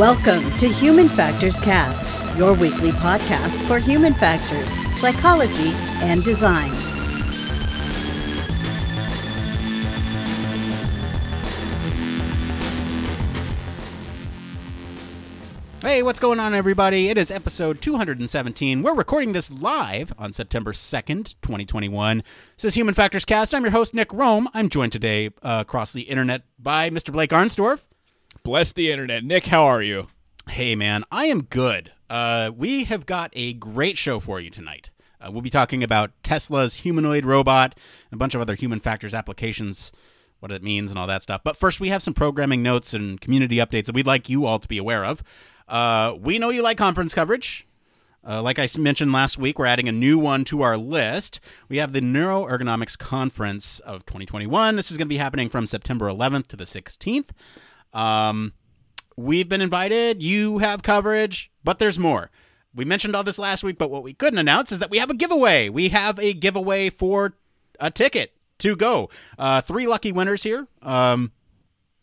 Welcome to Human Factors Cast, your weekly podcast for human factors, psychology, and design. Hey, what's going on, everybody? It is episode 217. We're recording this live on September 2nd, 2021. This is Human Factors Cast. I'm your host, Nick Roome. I'm joined today uh, across the internet by Mr. Blake Arnsdorff. Bless the internet. Nick, how are you? Hey, man, I am good. Uh, we have got a great show for you tonight. Uh, we'll be talking about Tesla's humanoid robot, and a bunch of other human factors applications, what it means, and all that stuff. But first, we have some programming notes and community updates that we'd like you all to be aware of. Uh, we know you like conference coverage. Uh, like I mentioned last week, we're adding a new one to our list. We have the Neuroergonomics Conference of 2021. This is going to be happening from September 11th to the 16th. Um, we've been invited. You have coverage, but there's more. We mentioned all this last week, but what we couldn't announce is that we have a giveaway. We have a giveaway for a ticket to go. Uh, three lucky winners here um,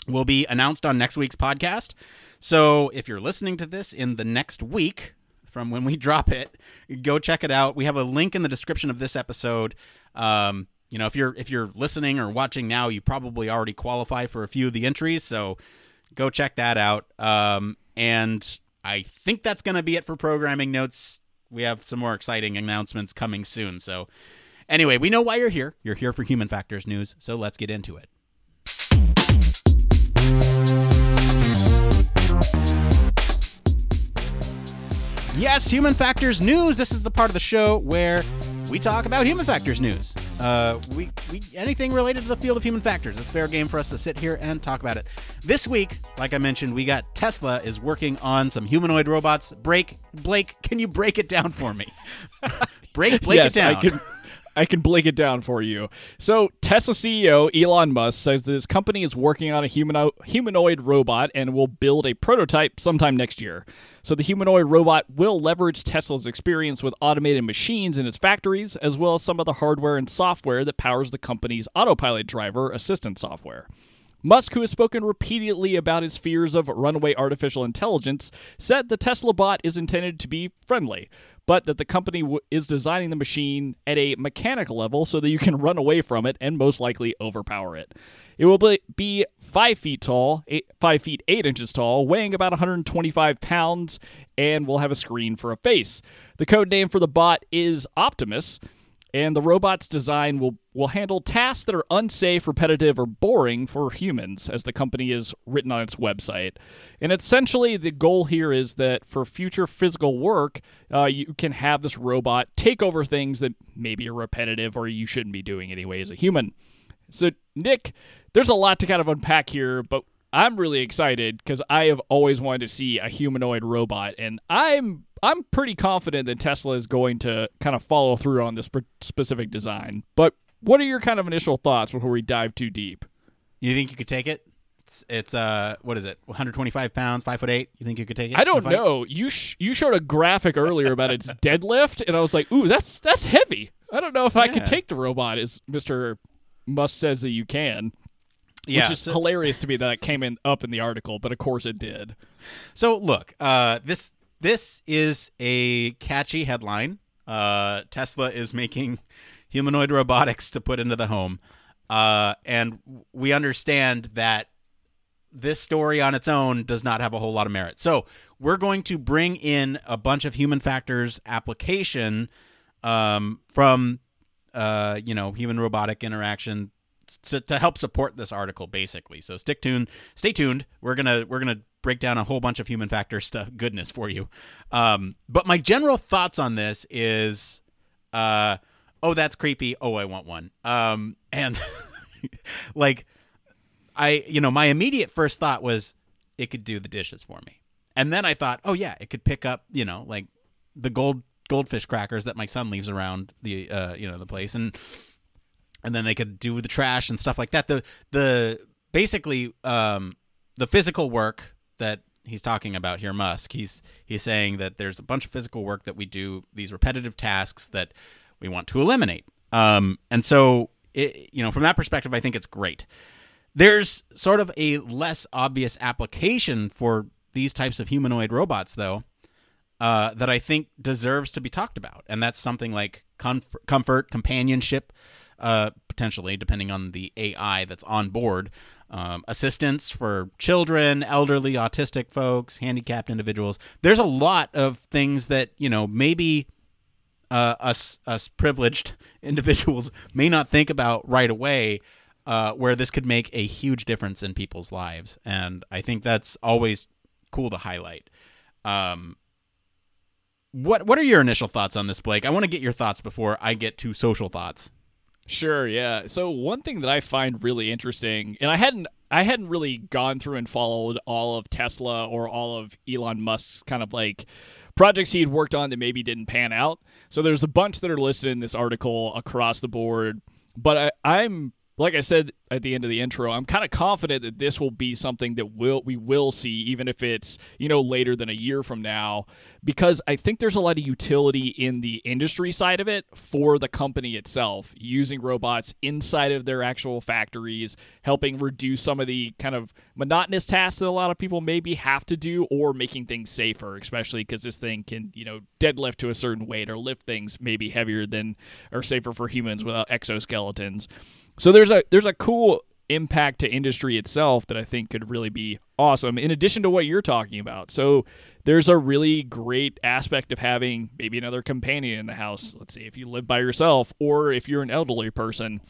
will be announced on next week's podcast. So if you're listening to this in the next week from when we drop it, go check it out. We have a link in the description of this episode. Um, you know, if you're if you're listening or watching now, you probably already qualify for a few of the entries. So go check that out. Um, and I think that's going to be it for programming notes. We have some more exciting announcements coming soon. So anyway, we know why you're here. You're here for Human Factors News. So let's get into it. Yes, Human Factors News. This is the part of the show where we talk about human factors news. Uh, we, we anything related to the field of human factors. It's fair game for us to sit here and talk about it. This week, like I mentioned, we got Tesla is working on some humanoid robots. Break Blake, can you break it down for me? break break yes, it down. I can, I can break it down for you. So, Tesla CEO Elon Musk says that his company is working on a humano- humanoid robot and will build a prototype sometime next year. So, the humanoid robot will leverage Tesla's experience with automated machines in its factories, as well as some of the hardware and software that powers the company's autopilot driver assistant software. Musk, who has spoken repeatedly about his fears of runaway artificial intelligence, said the Tesla bot is intended to be friendly, but that the company w- is designing the machine at a mechanical level so that you can run away from it and most likely overpower it. It will be- five feet tall, eight, five feet eight inches tall, weighing about 125 pounds, and will have a screen for a face. The code name for the bot is Optimus and the robot's design will, will handle tasks that are unsafe, repetitive, or boring for humans, as the company is written on its website. And essentially, the goal here is that for future physical work, uh, you can have this robot take over things that maybe are repetitive or you shouldn't be doing anyway as a human. So, Nick, there's a lot to kind of unpack here, but I'm really excited because I have always wanted to see a humanoid robot, and I'm I'm pretty confident that Tesla is going to kind of follow through on this specific design. But what are your kind of initial thoughts before we dive too deep? You think you could take it? It's, it's uh, what is it? 125 pounds, five foot eight. You think you could take it? I don't know. You sh- you showed a graphic earlier about its deadlift, and I was like, ooh, that's that's heavy. I don't know if I could take the robot, as Mister Musk says that you can. Yeah. which is hilarious to me that it came in up in the article, but of course it did. So look, uh, this this is a catchy headline. Uh, Tesla is making humanoid robotics to put into the home, uh, and we understand that this story on its own does not have a whole lot of merit. So we're going to bring in a bunch of human factors application um, from uh, you know human robotic interaction to, to help support this article basically. So stick tuned stay tuned. We're gonna we're gonna break down a whole bunch of human factor stuff goodness for you. Um, but my general thoughts on this is uh, oh that's creepy. Oh i want one. Um, and like i you know my immediate first thought was it could do the dishes for me. And then i thought oh yeah it could pick up you know like the gold goldfish crackers that my son leaves around the uh, you know the place. And and then they could do the trash and stuff like that. The the basically um, the physical work that he's talking about here, Musk. He's he's saying that there's a bunch of physical work that we do, these repetitive tasks that we want to eliminate. Um, and so, it, you know, from that perspective, I think it's great. There's sort of a less obvious application for these types of humanoid robots, though, uh, that I think deserves to be talked about, and that's something like comfort, comfort companionship, uh, potentially depending on the AI that's on board, um, assistance for children, elderly, autistic folks, handicapped individuals. There's a lot of things that you know maybe uh, us us privileged individuals may not think about right away. Uh, where this could make a huge difference in people's lives, and I think that's always cool to highlight. Um, what what are your initial thoughts on this, Blake? I want to get your thoughts before I get to social thoughts. Sure, yeah. So one thing that I find really interesting, and I hadn't I hadn't really gone through and followed all of Tesla or all of Elon Musk's kind of like projects he had worked on that maybe didn't pan out. So there's a bunch that are listed in this article across the board. But I, I'm like I said at the end of the intro, I'm kind of confident that this will be something that will we will see, even if it's you know later than a year from now, because I think there's a lot of utility in the industry side of it for the company itself, using robots inside of their actual factories, helping reduce some of the kind of monotonous tasks that a lot of people maybe have to do, or making things safer, especially because this thing can you know deadlift to a certain weight or lift things maybe heavier than or safer for humans without exoskeletons. So there's a there's a cool impact to industry itself that I think could really be awesome in addition to what you're talking about. So there's a really great aspect of having maybe another companion in the house. Let's say if you live by yourself or if you're an elderly person.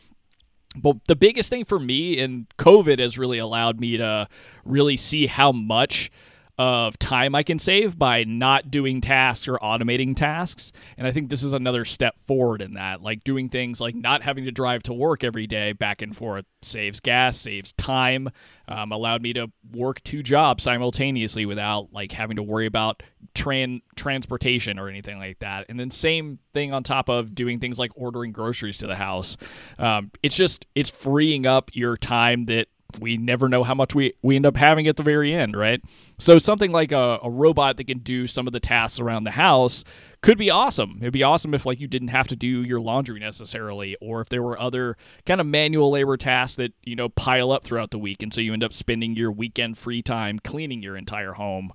But the biggest thing for me and COVID has really allowed me to really see how much of time I can save by not doing tasks or automating tasks. And I think this is another step forward in that. Like doing things like not having to drive to work every day back and forth saves gas, saves time, um, allowed me to work two jobs simultaneously without like having to worry about tran- transportation or anything like that. And then same thing on top of doing things like ordering groceries to the house. Um, it's just, it's freeing up your time that we never know how much we, we end up having at the very end, right? So something like a, a robot that can do some of the tasks around the house could be awesome. It'd be awesome if like you didn't have to do your laundry necessarily, or if there were other kind of manual labor tasks that you know pile up throughout the week, and so you end up spending your weekend free time cleaning your entire home.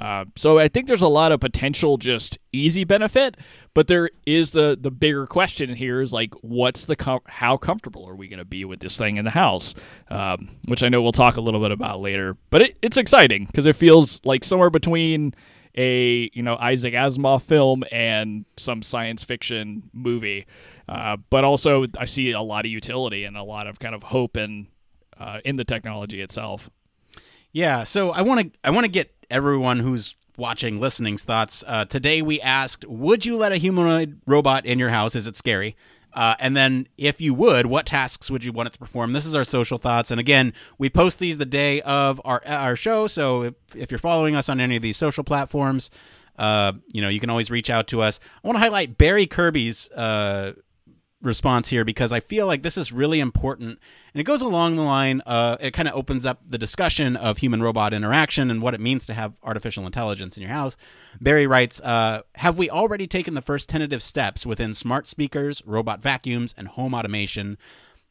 Uh, so I think there's a lot of potential just easy benefit, but there is the the bigger question here is like what's the com- how comfortable are we going to be with this thing in the house, um, which I know we'll talk a little bit about later. But it, it's exciting because it feels like somewhere between a you know Isaac Asimov film and some science fiction movie, uh, but also I see a lot of utility and a lot of kind of hope in uh, in the technology itself. Yeah, so I want to I want to get everyone who's watching, listening's thoughts. Uh, today we asked, would you let a humanoid robot in your house? Is it scary? Uh, and then, if you would, what tasks would you want it to perform? This is our social thoughts. And again, we post these the day of our our show. So if, if you're following us on any of these social platforms, uh, you know you can always reach out to us. I want to highlight Barry Kirby's uh, response here because I feel like this is really important. And it goes along the line, uh, it kind of opens up the discussion of human robot interaction and what it means to have artificial intelligence in your house. Barry writes uh, Have we already taken the first tentative steps within smart speakers, robot vacuums, and home automation?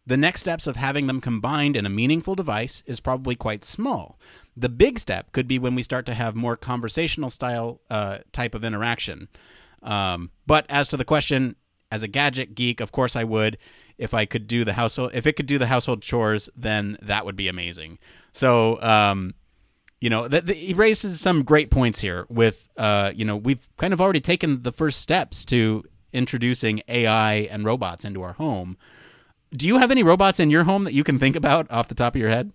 The next steps of having them combined in a meaningful device is probably quite small. The big step could be when we start to have more conversational style uh, type of interaction. Um, but as to the question, as a gadget geek, of course I would. If I could do the household, if it could do the household chores, then that would be amazing. So, um, you know, th- th- he raises some great points here. With, uh, you know, we've kind of already taken the first steps to introducing AI and robots into our home. Do you have any robots in your home that you can think about off the top of your head?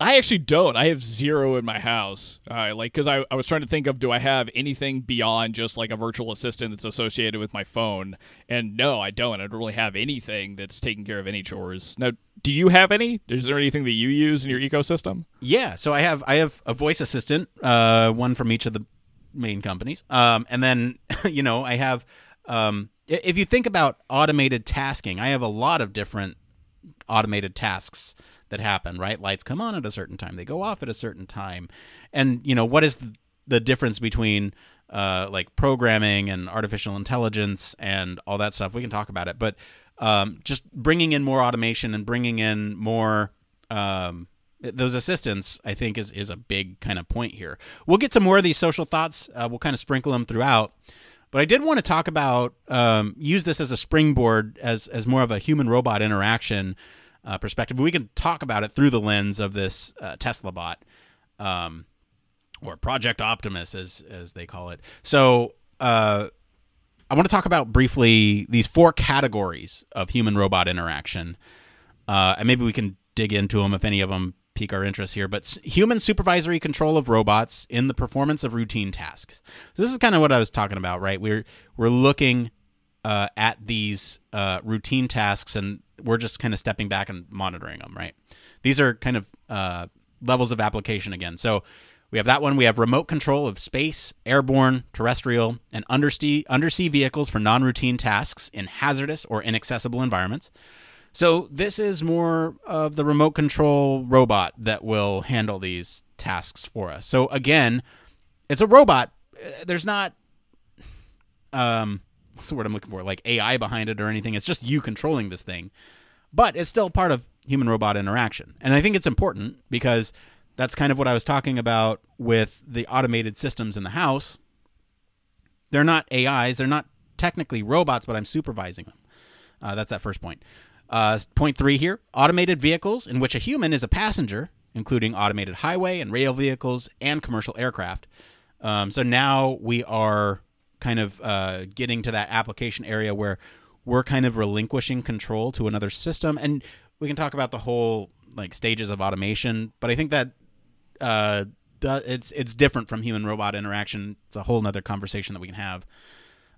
I actually don't. I have zero in my house. Uh, like, because I, I was trying to think of do I have anything beyond just like a virtual assistant that's associated with my phone? And no, I don't. I don't really have anything that's taking care of any chores. Now, do you have any? Is there anything that you use in your ecosystem? Yeah. So I have I have a voice assistant, uh, one from each of the main companies, um, and then you know I have. Um, if you think about automated tasking, I have a lot of different automated tasks that happen, right? Lights come on at a certain time, they go off at a certain time. And, you know, what is the, difference between uh, like programming and artificial intelligence and all that stuff? We can talk about it. But um, just bringing in more automation and bringing in more um, those assistants, I think, is is a big kind of point here. We'll get to more of these social thoughts. Uh, we'll kind of sprinkle them throughout. But I did want to talk about um, use this as a springboard as as more of a human robot interaction uh, perspective. We can talk about it through the lens of this uh, Tesla bot, um, or Project Optimus, as as they call it. So uh, I want to talk about briefly these four categories of human robot interaction, uh, and maybe we can dig into them if any of them pique our interest here, but human supervisory control of robots in the performance of routine tasks. So this is kind of what I was talking about, right? We're we're looking uh, at these uh, routine tasks, and we're just kind of stepping back and monitoring them, right? These are kind of uh, levels of application again. So we have that one. We have remote control of space, airborne, terrestrial, and undersea undersea vehicles for non-routine tasks in hazardous or inaccessible environments. So this is more of the remote control robot that will handle these tasks for us. So again, it's a robot. Uh, there's not um what's the word I'm looking for? Like AI behind it or anything. It's just you controlling this thing. But it's still part of human robot interaction. And I think it's important because that's kind of what I was talking about with the automated systems in the house. They're not AIs, they're not technically robots, but I'm supervising them. Uh, that's that first point. Uh, point three here automated vehicles in which a human is a passenger, including automated highway and rail vehicles and commercial aircraft. Um, so now we are kind of uh, getting to that application area where we're kind of relinquishing control to another system. And we can talk about the whole like stages of automation, but I think that uh, it's it's different from human robot interaction. It's a whole other conversation that we can have.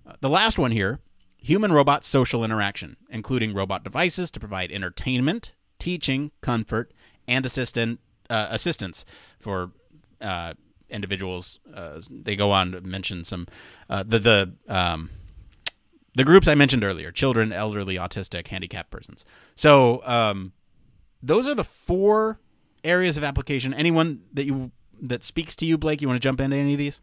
Uh, the last one here human robot social interaction, including robot devices to provide entertainment, teaching, comfort, and assistant uh, assistance for uh, individuals. Uh, they go on to mention some uh, the the um, the groups I mentioned earlier: children, elderly, autistic, handicapped persons. So um, those are the four areas of application. Anyone that you that speaks to you, Blake, you want to jump into any of these?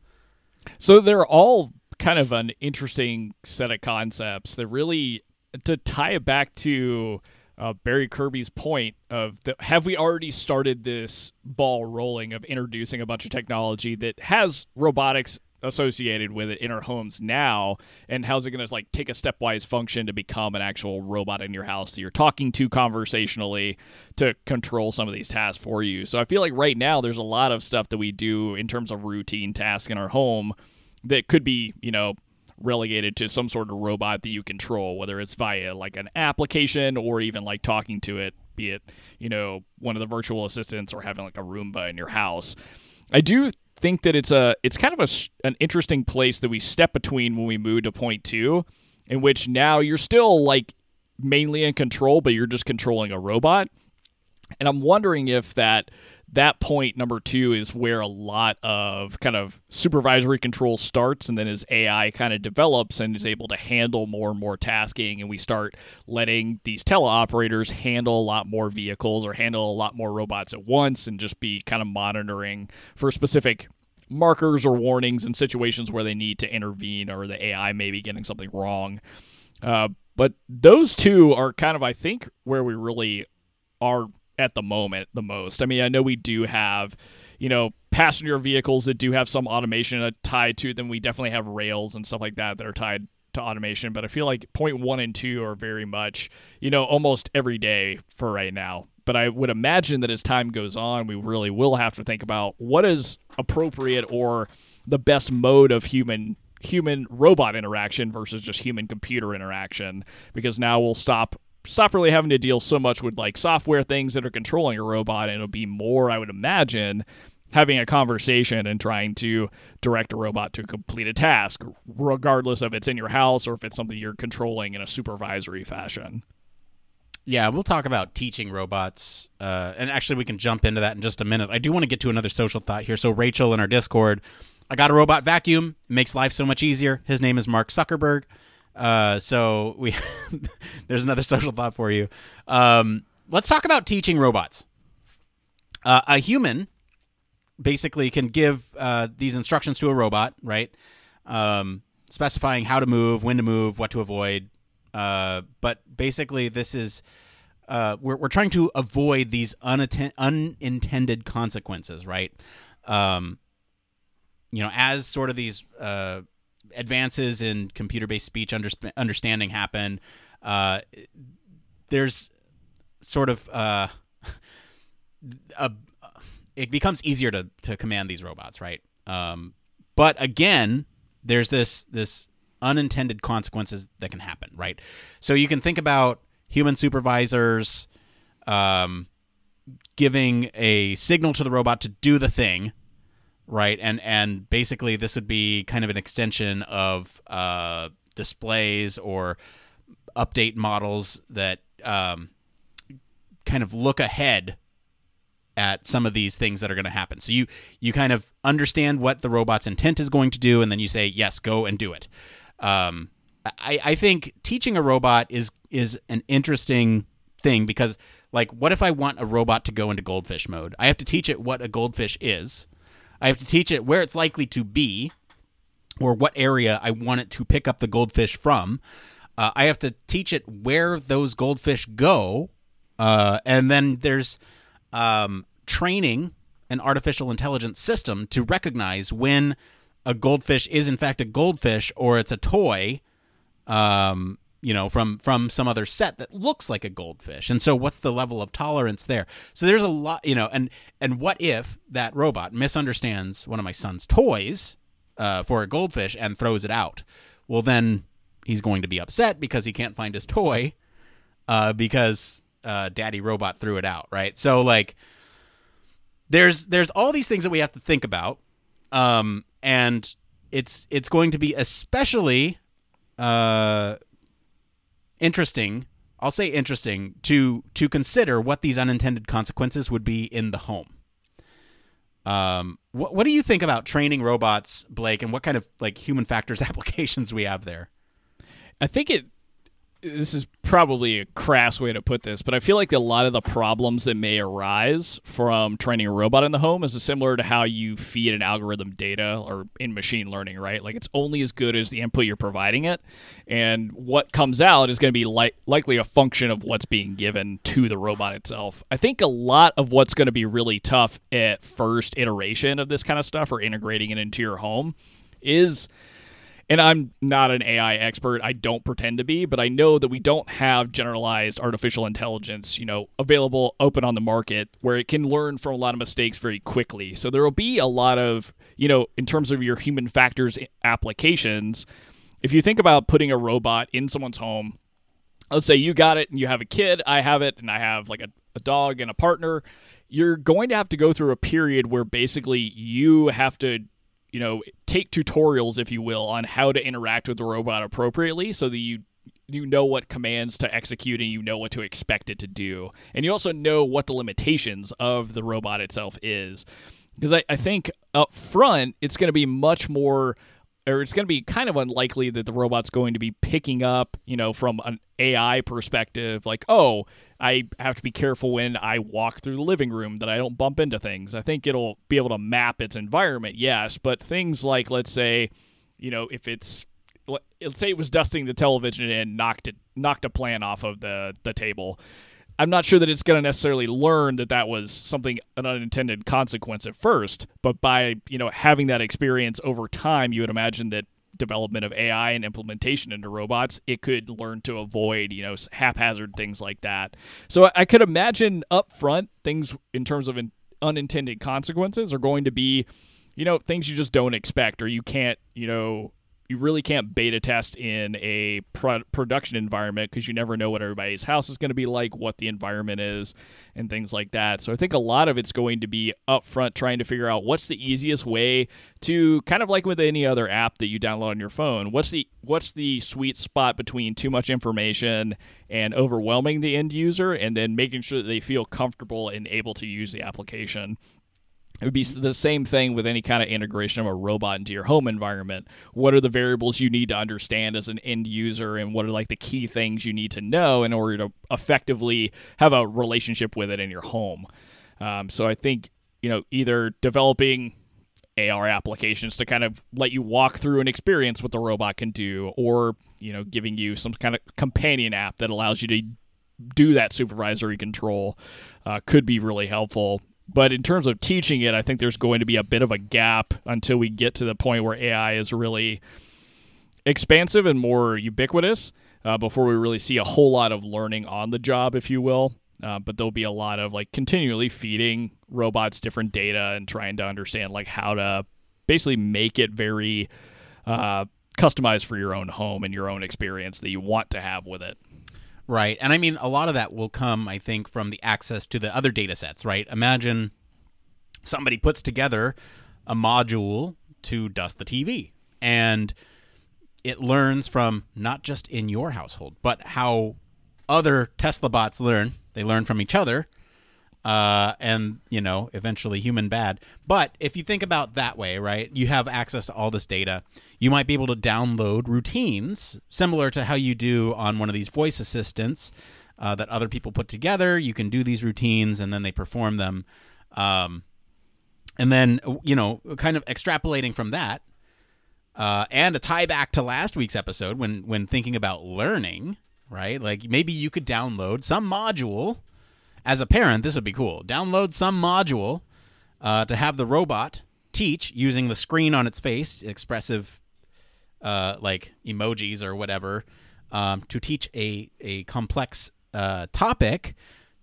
So they're all kind of an interesting set of concepts that really to tie it back to uh, Barry Kirby's point of the, have we already started this ball rolling of introducing a bunch of technology that has robotics associated with it in our homes now? And how's it going to like take a stepwise function to become an actual robot in your house that you're talking to conversationally to control some of these tasks for you? So i feel like right now there's a lot of stuff that we do in terms of routine tasks in our home that could be, you know, relegated to some sort of robot that you control, whether it's via like an application or even like talking to it, be it, you know, one of the virtual assistants or having like a Roomba in your house. I do think that it's a it's kind of a, an interesting place that we step between when we move to point 2 in which now you're still like mainly in control but you're just controlling a robot. And I'm wondering if that that point number two is where a lot of kind of supervisory control starts and then as ai kind of develops and is able to handle more and more tasking and we start letting these teleoperators handle a lot more vehicles or handle a lot more robots at once and just be kind of monitoring for specific markers or warnings in situations where they need to intervene or the ai may be getting something wrong. Uh, but those two are kind of i think where we really are at the moment the most. I mean, I know we do have, you know, passenger vehicles that do have some automation uh, tied to them. We definitely have rails and stuff like that that are tied to automation, but I feel like point one and two are very much, you know, almost every day for right now. But I would imagine that as time goes on, we really will have to think about what is appropriate or the best mode of human human robot interaction versus just human computer interaction because now we'll stop stop really having to deal so much with like software things that are controlling a robot and it'll be more i would imagine having a conversation and trying to direct a robot to complete a task regardless of it's in your house or if it's something you're controlling in a supervisory fashion yeah, we'll talk about teaching robots, uh, and actually, we can jump into that in just a minute. I do want to get to another social thought here. So, Rachel in our Discord, I got a robot vacuum. It makes life so much easier. His name is Mark Zuckerberg. Uh, so we there's another social thought for you. Um, let's talk about teaching robots. Uh, a human basically can give uh, these instructions to a robot, right? Um, specifying how to move, when to move, what to avoid. Uh, but basically, this is uh, we're we're trying to avoid these unatten- unintended consequences, right? Um, you know, as sort of these uh, advances in computer-based speech under- understanding happen, uh, there's sort of uh, a, it becomes easier to to command these robots, right? Um, but again, there's this this unintended consequences that can happen, right? So you can think about human supervisors um, giving a signal to the robot to do the thing, right? And and basically this would be kind of an extension of uh, displays or update models that um, kind of look ahead at some of these things that are going to happen. So you you kind of understand what the robot's intent is going to do, and then you say yes, go and do it. Um, I, I think teaching a robot is is an interesting thing because like what if I want a robot to go into goldfish mode? I have to teach it what a goldfish is. I have to teach it where it's likely to be or what area I want it to pick up the goldfish from. Uh, I have to teach it where those goldfish go. Uh, and then there's um, training an artificial intelligence system to recognize when a goldfish is in fact a goldfish or it's a toy um, you know from from some other set that looks like a goldfish. And so what's the level of tolerance there? So there's a lot you know and and what if that robot misunderstands one of my son's toys uh, for a goldfish and throws it out? Well then he's going to be upset because he can't find his toy uh, because uh, daddy robot threw it out right? So like there's there's all these things that we have to think about um, and it's it's going to be especially uh, interesting. I'll say interesting to to consider what these unintended consequences would be in the home. Um, what what do you think about training robots, Blake, and what kind of like human factors applications we have there? I think it this is probably a crass way to put this, but I feel like a lot of the problems that may arise from training a robot in the home is similar to how you feed an algorithm data or in machine learning, right? Like it's only as good as the input you're providing it, and what comes out is going to be li- likely a function of what's being given to the robot itself. I think a lot of what's going to be really tough at first iteration of this kind of stuff or integrating it into your home is and I'm not an AI expert. I don't pretend to be, but I know that we don't have generalized artificial intelligence, you know, available open on the market where it can learn from a lot of mistakes very quickly. So there will be a lot of, you know, in terms of your human factors applications, if you think about putting a robot in someone's home, let's say you got it and you have a kid, I have it, and I have like a, a dog and a partner, you're going to have to go through a period where basically you have to you know, take tutorials, if you will, on how to interact with the robot appropriately so that you you know what commands to execute and you know what to expect it to do. And you also know what the limitations of the robot itself is. Because I, I think up front, it's going to be much more or it's going to be kind of unlikely that the robot's going to be picking up, you know, from an AI perspective, like, oh, I have to be careful when I walk through the living room that I don't bump into things. I think it'll be able to map its environment, yes, but things like, let's say, you know, if it's let's say it was dusting the television and knocked it knocked a plan off of the the table I'm not sure that it's going to necessarily learn that that was something an unintended consequence at first, but by you know having that experience over time, you would imagine that development of AI and implementation into robots, it could learn to avoid you know haphazard things like that. So I could imagine up front things in terms of unintended consequences are going to be you know things you just don't expect or you can't you know you really can't beta test in a pro- production environment because you never know what everybody's house is going to be like, what the environment is, and things like that. So I think a lot of it's going to be upfront trying to figure out what's the easiest way to kind of like with any other app that you download on your phone. What's the what's the sweet spot between too much information and overwhelming the end user, and then making sure that they feel comfortable and able to use the application. It would be the same thing with any kind of integration of a robot into your home environment. What are the variables you need to understand as an end user, and what are like the key things you need to know in order to effectively have a relationship with it in your home? Um, so I think you know either developing AR applications to kind of let you walk through and experience what the robot can do, or you know giving you some kind of companion app that allows you to do that supervisory control uh, could be really helpful. But in terms of teaching it, I think there's going to be a bit of a gap until we get to the point where AI is really expansive and more ubiquitous uh, before we really see a whole lot of learning on the job, if you will. Uh, but there'll be a lot of like continually feeding robots different data and trying to understand like how to basically make it very uh, customized for your own home and your own experience that you want to have with it. Right. And I mean, a lot of that will come, I think, from the access to the other data sets, right? Imagine somebody puts together a module to dust the TV and it learns from not just in your household, but how other Tesla bots learn. They learn from each other uh, and you know eventually human bad. But if you think about that way, right, you have access to all this data. You might be able to download routines similar to how you do on one of these voice assistants uh, that other people put together. You can do these routines and then they perform them. Um, and then you know, kind of extrapolating from that, uh, and a tie back to last week's episode when when thinking about learning, right? Like maybe you could download some module as a parent, this would be cool. Download some module uh, to have the robot teach using the screen on its face, expressive, uh, like emojis or whatever, um, to teach a a complex uh, topic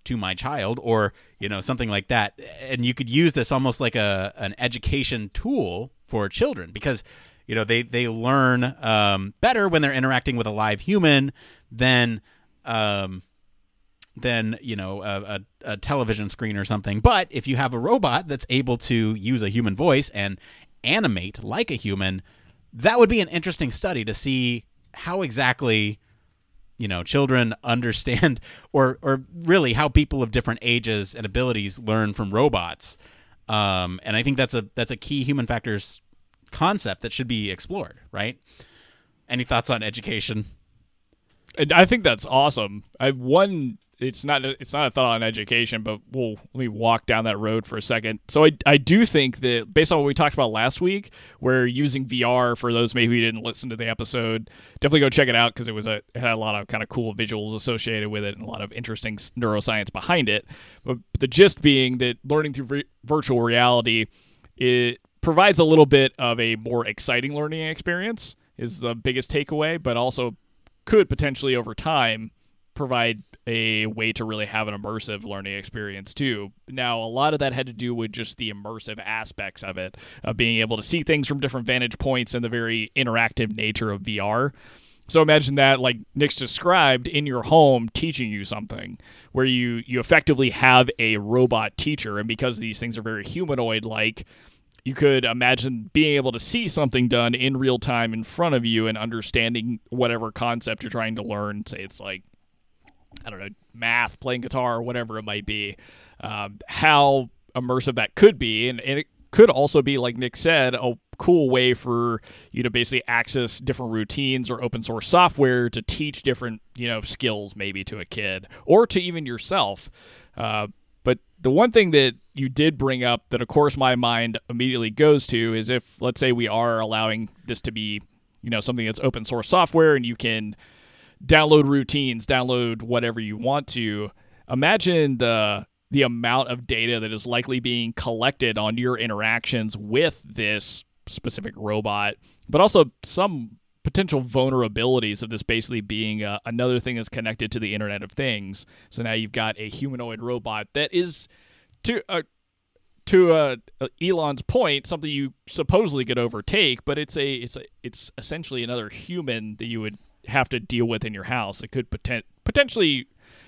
to my child, or you know something like that. And you could use this almost like a an education tool for children because you know they they learn um, better when they're interacting with a live human than um, than you know a, a, a, television screen or something. But if you have a robot that's able to use a human voice and animate like a human, that would be an interesting study to see how exactly you know children understand or or really how people of different ages and abilities learn from robots. Um, and I think that's a that's a key human factors concept that should be explored. Right? Any thoughts on education? I think that's awesome. I one it's not it's not a thought on education, but we'll let me walk down that road for a second. So I I do think that based on what we talked about last week, where using VR for those maybe who didn't listen to the episode, definitely go check it out because it was a it had a lot of kind of cool visuals associated with it and a lot of interesting neuroscience behind it. But the gist being that learning through virtual reality it provides a little bit of a more exciting learning experience is the biggest takeaway, but also could potentially over time provide a way to really have an immersive learning experience too. Now, a lot of that had to do with just the immersive aspects of it, of being able to see things from different vantage points and the very interactive nature of VR. So imagine that, like Nick's described, in your home teaching you something, where you you effectively have a robot teacher, and because these things are very humanoid-like, you could imagine being able to see something done in real time in front of you and understanding whatever concept you're trying to learn. Say it's like I don't know, math, playing guitar, or whatever it might be, um, how immersive that could be. And, and, it could also be, like Nick said, a cool way for you to basically access different routines or open source software to teach different, you know, skills maybe to a kid or to even yourself. Uh, but the one thing that you did bring up that, of course, my mind immediately goes to is if, let's say, we are allowing this to be, you know, something that's open source software and you can download routines, download whatever you want to. Imagine the the amount of data that is likely being collected on your interactions with this specific robot, but also some potential vulnerabilities of this basically being uh, another thing that's connected to the Internet of Things. So now you've got a humanoid robot that is to uh, to uh, Elon's point, something you supposedly could overtake, but it's a it's a it's essentially another human that you would have to deal with in your house. It could poten- potentially,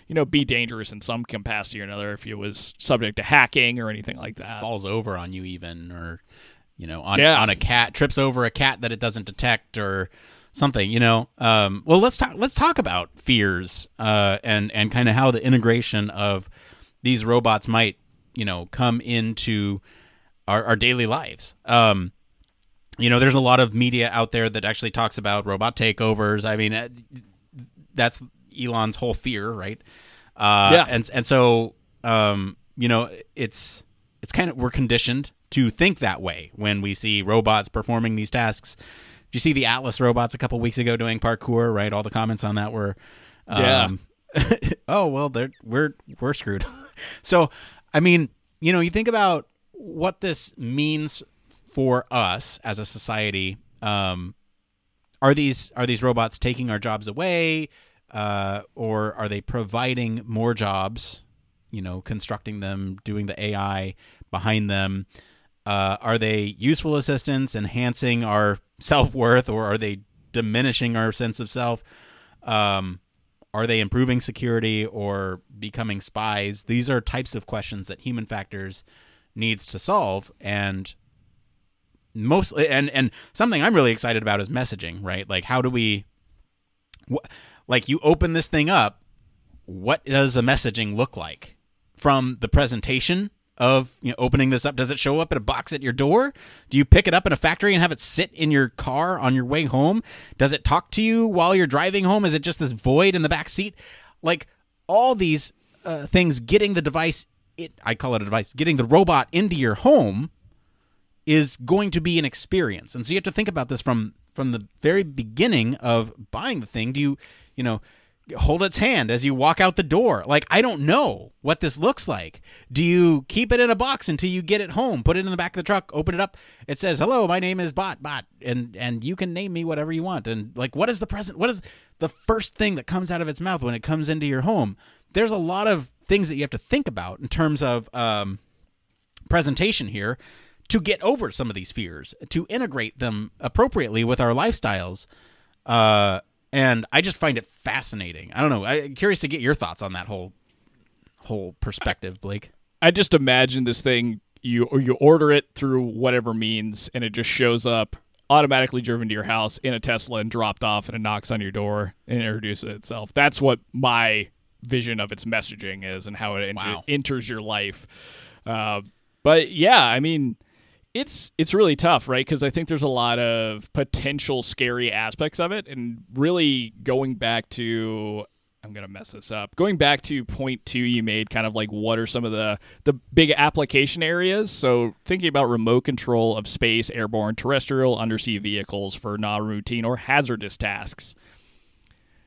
you know, be dangerous in some capacity or another if it was subject to hacking or anything like that. Falls over on you even, or you know, on yeah. on a cat, trips over a cat that it doesn't detect, or something. You know, um, well, let's talk. Let's talk about fears uh, and and kind of how the integration of these robots might, you know, come into our, our daily lives. Um, you know, there's a lot of media out there that actually talks about robot takeovers. I mean, uh, that's Elon's whole fear, right? Uh, yeah. And and so, um, you know, it's it's kind of we're conditioned to think that way when we see robots performing these tasks. Did you see the Atlas robots a couple weeks ago doing parkour? Right, all the comments on that were, um, yeah. oh well, they're, we're we're screwed. so, I mean, you know, you think about what this means for us as a society. Um, are these are these robots taking our jobs away, uh, or are they providing more jobs? You know, constructing them, doing the AI behind them. Uh, are they useful assistants, enhancing our self worth, or are they diminishing our sense of self? Um, are they improving security or becoming spies? These are types of questions that human factors needs to solve, and mostly and and something I'm really excited about is messaging. Right, like how do we, wh- like you open this thing up, what does the messaging look like from the presentation? Of you know, opening this up? Does it show up in a box at your door? Do you pick it up in a factory and have it sit in your car on your way home? Does it talk to you while you're driving home? Is it just this void in the back seat? Like all these uh, things, getting the device, it, I call it a device, getting the robot into your home is going to be an experience. And so you have to think about this from from the very beginning of buying the thing. Do you, you know, hold its hand as you walk out the door. Like, I don't know what this looks like. Do you keep it in a box until you get it home? Put it in the back of the truck, open it up. It says, "Hello, my name is Bot Bot," and and you can name me whatever you want. And like, what is the present? What is the first thing that comes out of its mouth when it comes into your home? There's a lot of things that you have to think about in terms of um, presentation here to get over some of these fears, to integrate them appropriately with our lifestyles. Uh, and I just find it fascinating. I don't know. I'm curious to get your thoughts on that whole whole perspective, Blake. I just imagine this thing you or you order it through whatever means, and it just shows up automatically driven to your house in a Tesla and dropped off, and it knocks on your door and introduces itself. That's what my vision of its messaging is, and how it wow. enters your life. Uh, but yeah, I mean it's it's really tough, right? Because I think there's a lot of potential scary aspects of it, and really going back to I'm gonna mess this up. Going back to point two you made, kind of like what are some of the the big application areas? So thinking about remote control of space, airborne, terrestrial, undersea vehicles for non-routine or hazardous tasks.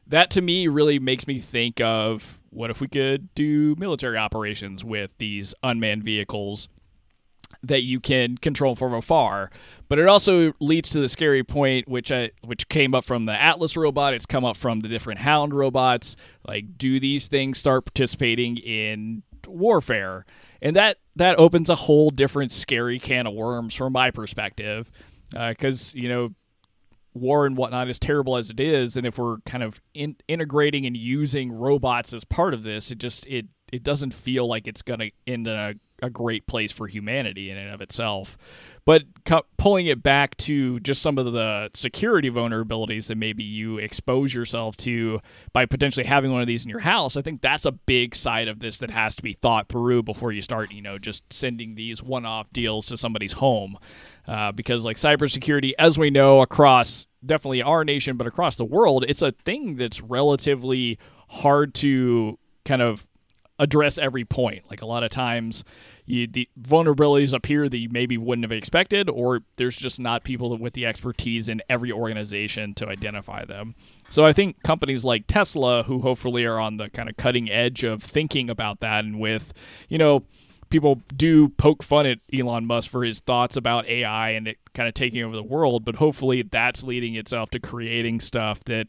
That to me really makes me think of what if we could do military operations with these unmanned vehicles that you can control from afar. But it also leads to the scary point, which I, which came up from the Atlas robot. It's come up from the different Hound robots. Like, do these things start participating in warfare? And that that opens a whole different scary can of worms from my perspective, because uh, you know war and whatnot, as terrible as it is, and if we're kind of in- integrating and using robots as part of this, it just it it doesn't feel like it's going to end in a a great place for humanity in and of itself. But cu- pulling it back to just some of the security vulnerabilities that maybe you expose yourself to by potentially having one of these in your house, I think that's a big side of this that has to be thought through before you start, you know, just sending these one-off deals to somebody's home. Uh, because like cybersecurity, as we know across definitely our nation, but across the world, it's a thing that's relatively hard to kind of address every point. Like a lot of times, you, the vulnerabilities appear that you maybe wouldn't have expected, or there's just not people with the expertise in every organization to identify them. So I think companies like Tesla, who hopefully are on the kind of cutting edge of thinking about that, and with, you know, people do poke fun at Elon Musk for his thoughts about AI and it kind of taking over the world, but hopefully that's leading itself to creating stuff that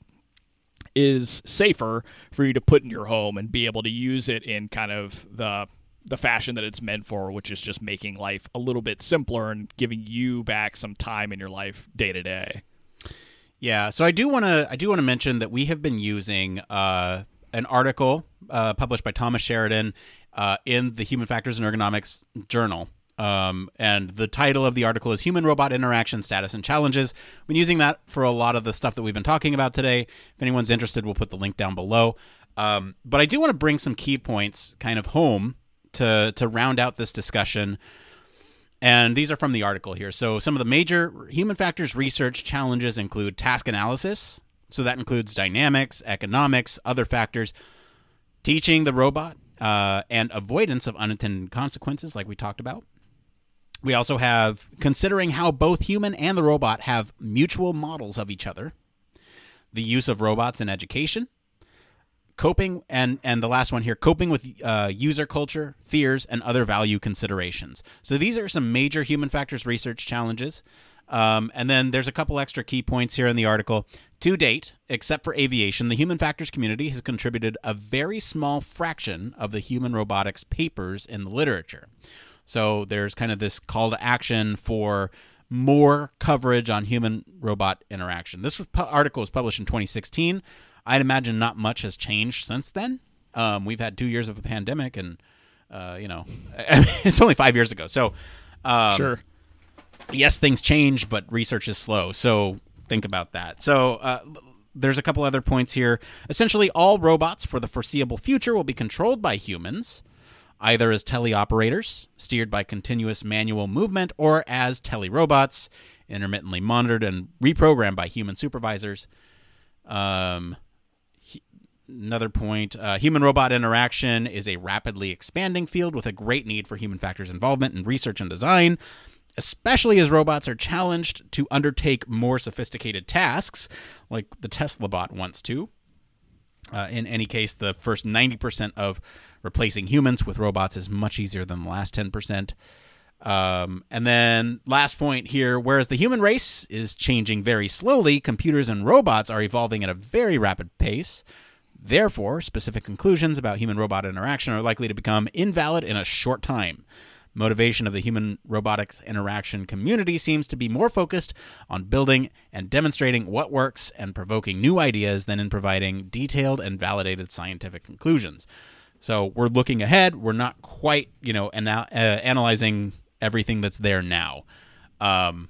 is safer for you to put in your home and be able to use it in kind of the the fashion that it's meant for, which is just making life a little bit simpler and giving you back some time in your life day to day. Yeah, so I do want to I do want to mention that we have been using uh, an article uh, published by Thomas Sheridan uh, in the Human Factors and Ergonomics Journal um, and the title of the article is Human Robot Interaction Status and Challenges. I've been using that for a lot of the stuff that we've been talking about today. If anyone's interested, we'll put the link down below. Um, but I do want to bring some key points kind of home to, to round out this discussion. And these are from the article here. So, some of the major human factors research challenges include task analysis. So, that includes dynamics, economics, other factors, teaching the robot, uh, and avoidance of unintended consequences, like we talked about. We also have considering how both human and the robot have mutual models of each other, the use of robots in education, coping and and the last one here coping with uh, user culture fears and other value considerations. So these are some major human factors research challenges. Um, and then there's a couple extra key points here in the article. To date except for aviation the human factors community has contributed a very small fraction of the human robotics papers in the literature so there's kind of this call to action for more coverage on human robot interaction this article was published in 2016 I'd imagine not much has changed since then. Um, we've had two years of a pandemic, and uh, you know, it's only five years ago. So, um, sure. Yes, things change, but research is slow. So think about that. So uh, there's a couple other points here. Essentially, all robots for the foreseeable future will be controlled by humans, either as teleoperators, steered by continuous manual movement, or as telerobots, intermittently monitored and reprogrammed by human supervisors. Um, another point uh, human robot interaction is a rapidly expanding field with a great need for human factors involvement in research and design especially as robots are challenged to undertake more sophisticated tasks like the tesla bot wants to uh, in any case the first 90% of replacing humans with robots is much easier than the last 10% um, and then last point here whereas the human race is changing very slowly computers and robots are evolving at a very rapid pace Therefore, specific conclusions about human robot interaction are likely to become invalid in a short time. Motivation of the human robotics interaction community seems to be more focused on building and demonstrating what works and provoking new ideas than in providing detailed and validated scientific conclusions. So we're looking ahead. We're not quite, you know, ana- uh, analyzing everything that's there now. Um,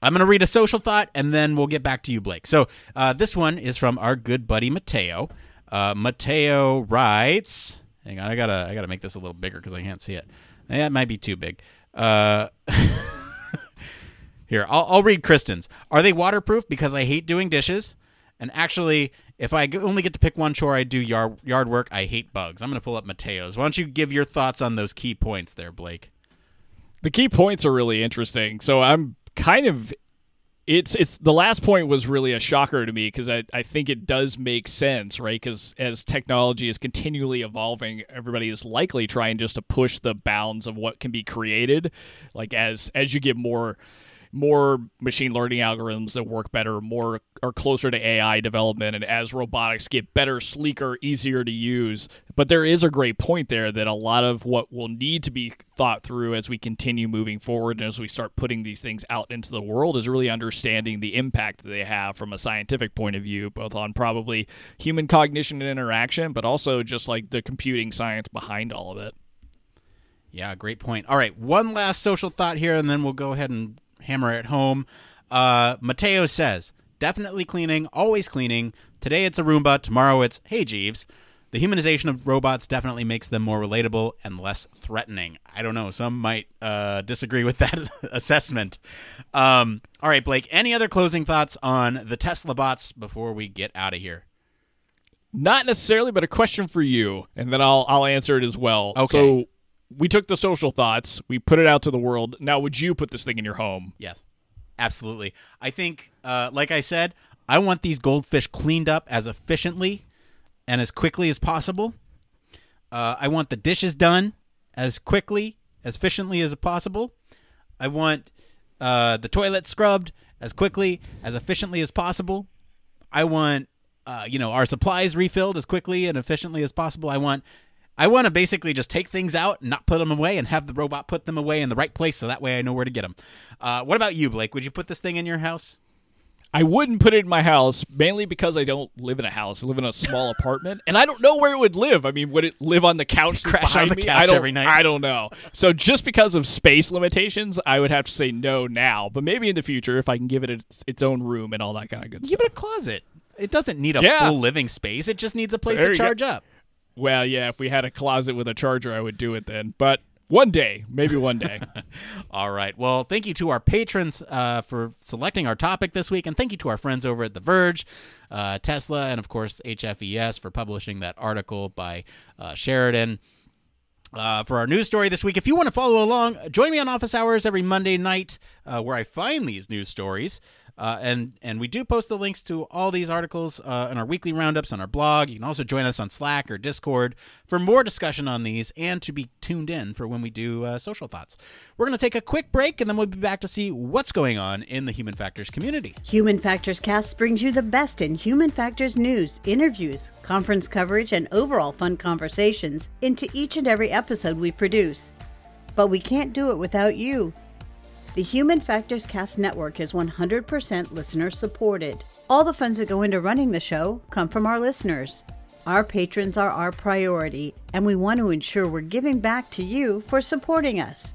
I'm going to read a social thought and then we'll get back to you, Blake. So uh, this one is from our good buddy Mateo. Uh, Mateo writes, "Hang on, I gotta I gotta make this a little bigger because I can't see it. Yeah, it might be too big." Uh, here, I'll, I'll read Kristen's. Are they waterproof? Because I hate doing dishes. And actually, if I only get to pick one chore, I do yard yard work. I hate bugs. I'm going to pull up Mateo's. Why don't you give your thoughts on those key points there, Blake? The key points are really interesting. So I'm kind of it's it's the last point was really a shocker to me because I, I think it does make sense right because as technology is continually evolving everybody is likely trying just to push the bounds of what can be created like as as you get more more machine learning algorithms that work better, more are closer to AI development, and as robotics get better, sleeker, easier to use. But there is a great point there that a lot of what will need to be thought through as we continue moving forward and as we start putting these things out into the world is really understanding the impact that they have from a scientific point of view, both on probably human cognition and interaction, but also just like the computing science behind all of it. Yeah, great point. All right, one last social thought here, and then we'll go ahead and hammer it home. Uh, Mateo says, definitely cleaning, always cleaning. Today it's a Roomba, tomorrow it's, hey, Jeeves. The humanization of robots definitely makes them more relatable and less threatening. I don't know. Some might uh, disagree with that assessment. Um, all right, Blake, any other closing thoughts on the Tesla bots before we get out of here? Not necessarily, but a question for you, and then I'll I'll answer it as well. Okay. So we took the social thoughts, we put it out to the world. Now, would you put this thing in your home? Yes, absolutely. I think, uh, like I said, I want these goldfish cleaned up as efficiently and as quickly as possible. Uh, I want the dishes done as quickly, as efficiently as possible. I want uh, the toilet scrubbed as quickly, as efficiently as possible. I want, uh, you know, our supplies refilled as quickly and efficiently as possible. I want I want to basically just take things out and not put them away and have the robot put them away in the right place so that way I know where to get them. Uh, what about you, Blake? Would you put this thing in your house? I wouldn't put it in my house mainly because I don't live in a house. I live in a small apartment, and I don't know where it would live. I mean, would it live on the couch Crash on the me? couch I don't, every night? I don't know. So just because of space limitations, I would have to say no now. But maybe in the future, if I can give it its, its own room and all that kind of good Give stuff. it a closet. It doesn't need a Yeah. full living space. It just needs a place There to you go. charge up. Well, yeah, if we had a closet with a charger, I would do it then. But one day, maybe one day. All right. Well, thank you to our patrons uh, for selecting our topic this week, and thank you to our friends over at The Verge, uh, Tesla, and of course HFES for publishing that article by uh, Sheridan. Uh, for our news story this week, if you want to follow along, join me on Office Hours every Monday night, uh, where I find these news stories. Uh, and and we do post the links to all these articles uh, in our weekly roundups on our blog. You can also join us on Slack or Discord for more discussion on these and to be tuned in for when we do uh, social thoughts. We're going to take a quick break and then we'll be back to see what's going on in the Human Factors community. Human Factors Cast brings you the best in human factors news, interviews, conference coverage, and overall fun conversations into each and every episode we produce. But we can't do it without you. The Human Factors Cast Network is 100% listener supported. All the funds that go into running the show come from our listeners. Our patrons are our priority, and we want to ensure we're giving back to you for supporting us.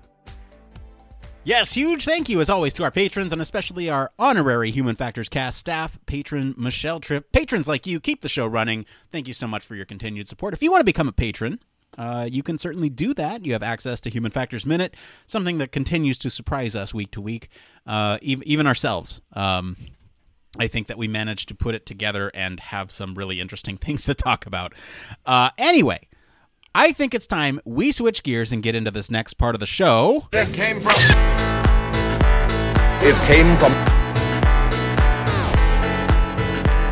Yes, huge thank you as always to our patrons and especially our honorary Human Factors cast staff, patron Michelle Tripp. Patrons like you keep the show running. Thank you so much for your continued support. If you want to become a patron, uh, you can certainly do that. You have access to Human Factors Minute, something that continues to surprise us week to week, uh, even, even ourselves. Um, I think that we managed to put it together and have some really interesting things to talk about. Uh, anyway, I think it's time we switch gears and get into this next part of the show. It came from. It came from.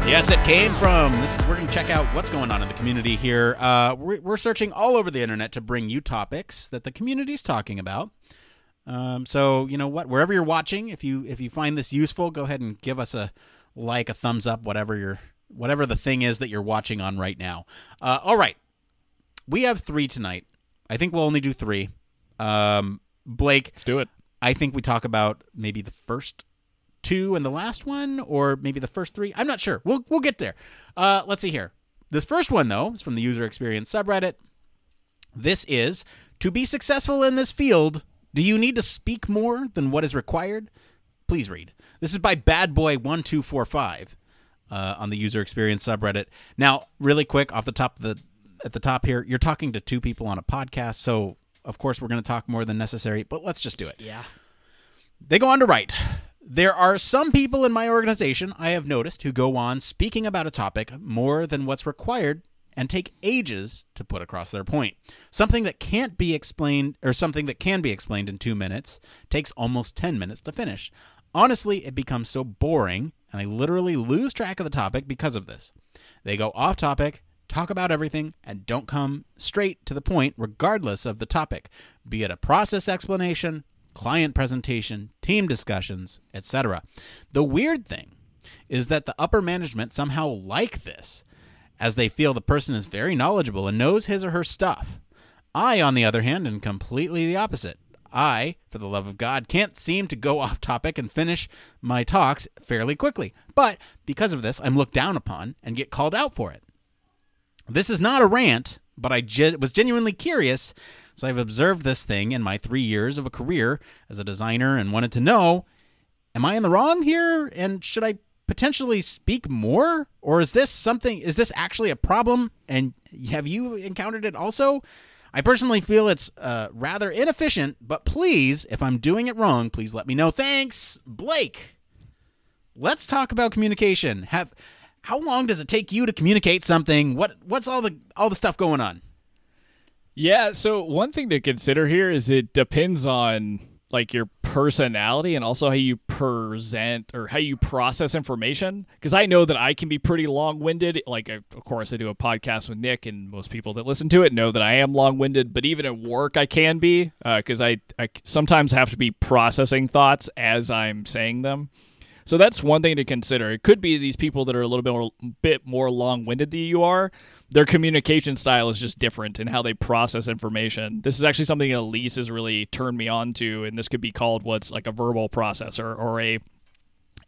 Yes, it came from. This is we're going to check out what's going on in the community here. Uh, we're, we're searching all over the internet to bring you topics that the community's talking about. Um, so you know what, wherever you're watching, if you if you find this useful, go ahead and give us a like, a thumbs up, whatever your whatever the thing is that you're watching on right now. Uh, all right, we have three tonight. I think we'll only do three. Um, Blake, Let's do it. I think we talk about maybe the first two and the last one, or maybe the first three. I'm not sure. We'll we'll get there. Uh, let's see here. This first one though is from the user experience subreddit. This is to be successful in this field. Do you need to speak more than what is required? Please read. This is by Bad Boy One Two Four Five uh, on the user experience subreddit. Now, really quick off the top of the at the top here, you're talking to two people on a podcast, so of course we're going to talk more than necessary. But let's just do it. Yeah. They go on to write There are some people in my organization I have noticed who go on speaking about a topic more than what's required and take ages to put across their point. Something that can't be explained, or something that can be explained in two minutes, takes almost 10 minutes to finish. Honestly, it becomes so boring, and I literally lose track of the topic because of this. They go off topic, talk about everything, and don't come straight to the point, regardless of the topic, be it a process explanation, client presentation, team discussions, etc. The weird thing is that the upper management somehow like this, as they feel the person is very knowledgeable and knows his or her stuff. I, on the other hand, am completely the opposite. I, for the love of God, can't seem to go off topic and finish my talks fairly quickly. But because of this, I'm looked down upon and get called out for it. This is not a rant, but I ge- was genuinely curious as I've observed this thing in my three years of a career as a designer and wanted to know am I in the wrong here? And should I potentially speak more? Or is this something, is this actually a problem? And have you encountered it also? I personally feel it's uh, rather inefficient, but please, if I'm doing it wrong, please let me know. Thanks, Blake. Let's talk about communication. Have how long does it take you to communicate something? What what's all the all the stuff going on? Yeah, so one thing to consider here is it depends on like your personality and also how you present or how you process information because i know that i can be pretty long-winded like of course i do a podcast with nick and most people that listen to it know that i am long-winded but even at work i can be because uh, I, I sometimes have to be processing thoughts as i'm saying them so that's one thing to consider. It could be these people that are a little bit more, bit more long-winded than you are. Their communication style is just different in how they process information. This is actually something Elise has really turned me on to, and this could be called what's like a verbal processor or a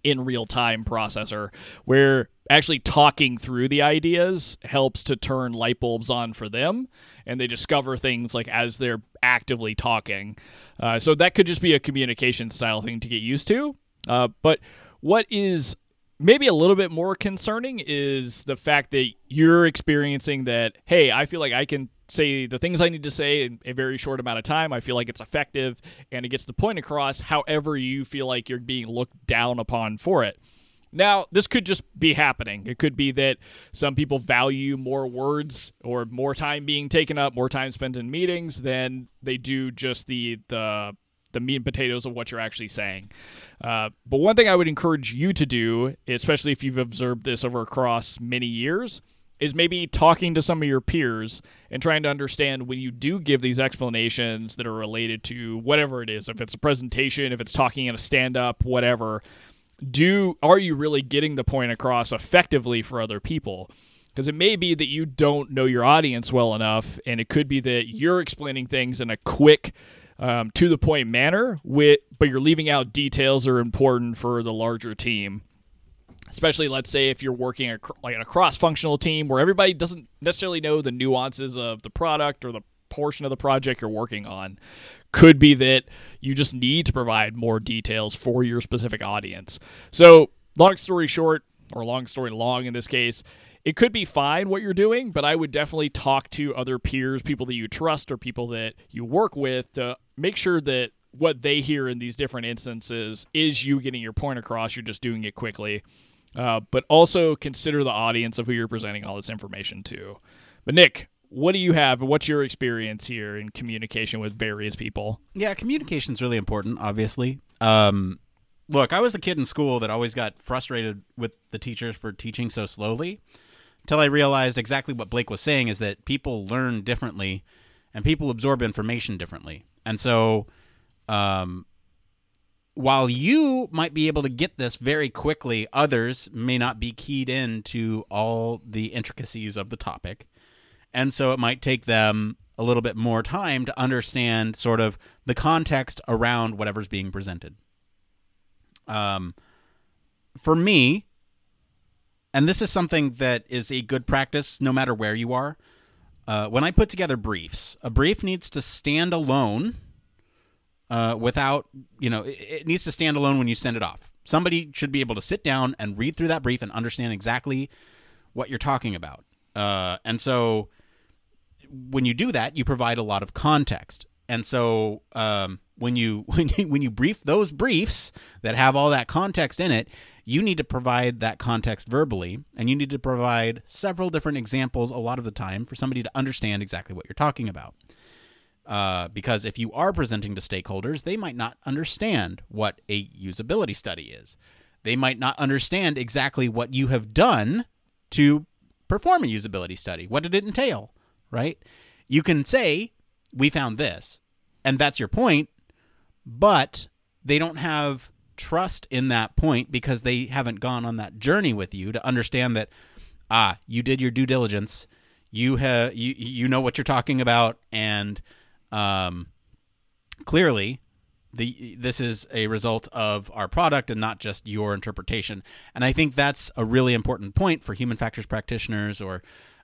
in real time processor, where actually talking through the ideas helps to turn light bulbs on for them, and they discover things like as they're actively talking. Uh, so that could just be a communication style thing to get used to. Uh, but What is maybe a little bit more concerning is the fact that you're experiencing that, hey, I feel like I can say the things I need to say in a very short amount of time. I feel like it's effective and it gets the point across. However, you feel like you're being looked down upon for it. Now, this could just be happening. It could be that some people value more words or more time being taken up, more time spent in meetings than they do just the the the meat and potatoes of what you're actually saying. Uh, but one thing I would encourage you to do, especially if you've observed this over across many years, is maybe talking to some of your peers and trying to understand when you do give these explanations that are related to whatever it is, if it's a presentation, if it's talking in a stand up, whatever do are you really getting the point across effectively for other people? Because it may be that you don't know your audience well enough, and it could be that you're explaining things in a quick, um, to the point manner, with but you're leaving out details that are important for the larger team. Especially, let's say if you're working a, like a cross-functional team where everybody doesn't necessarily know the nuances of the product or the portion of the project you're working on. Could be that you just need to provide more details for your specific audience. So, long story short, or long story long in this case, it could be fine what you're doing, but I would definitely talk to other peers, people that you trust or people that you work with to make sure that what they hear in these different instances is you getting your point across. You're just doing it quickly. Uh, but also consider the audience of who you're presenting all this information to. But Nick, what do you have? What's your experience here in communication with various people? Yeah, communication is really important, obviously. Um, look, I was the kid in school that always got frustrated with the teachers for teaching so slowly until I realized exactly what Blake was saying is that people learn differently and people absorb information differently. And so, um, while you might be able to get this very quickly, others may not be keyed in to all the intricacies of the topic. And so it might take them a little bit more time to understand sort of the context around whatever's being presented. Um, for me, and this is something that is a good practice no matter where you are. Uh, when I put together briefs, a brief needs to stand alone uh, without, you know, it, it needs to stand alone when you send it off. Somebody should be able to sit down and read through that brief and understand exactly what you're talking about. Uh, and so when you do that, you provide a lot of context. And so um, when you when you when you brief those briefs that have all that context in it, you need to provide that context verbally, and you need to provide several different examples a lot of the time for somebody to understand exactly what you're talking about. Uh, because if you are presenting to stakeholders, they might not understand what a usability study is. They might not understand exactly what you have done to perform a usability study. What did it entail? right? You can say, we found this, and that's your point, but they don't have trust in that point because they haven't gone on that journey with you to understand that ah you did your due diligence you have you you know what you're talking about and um clearly the this is a result of our product and not just your interpretation. And i think that's a really important point for human factors practitioners or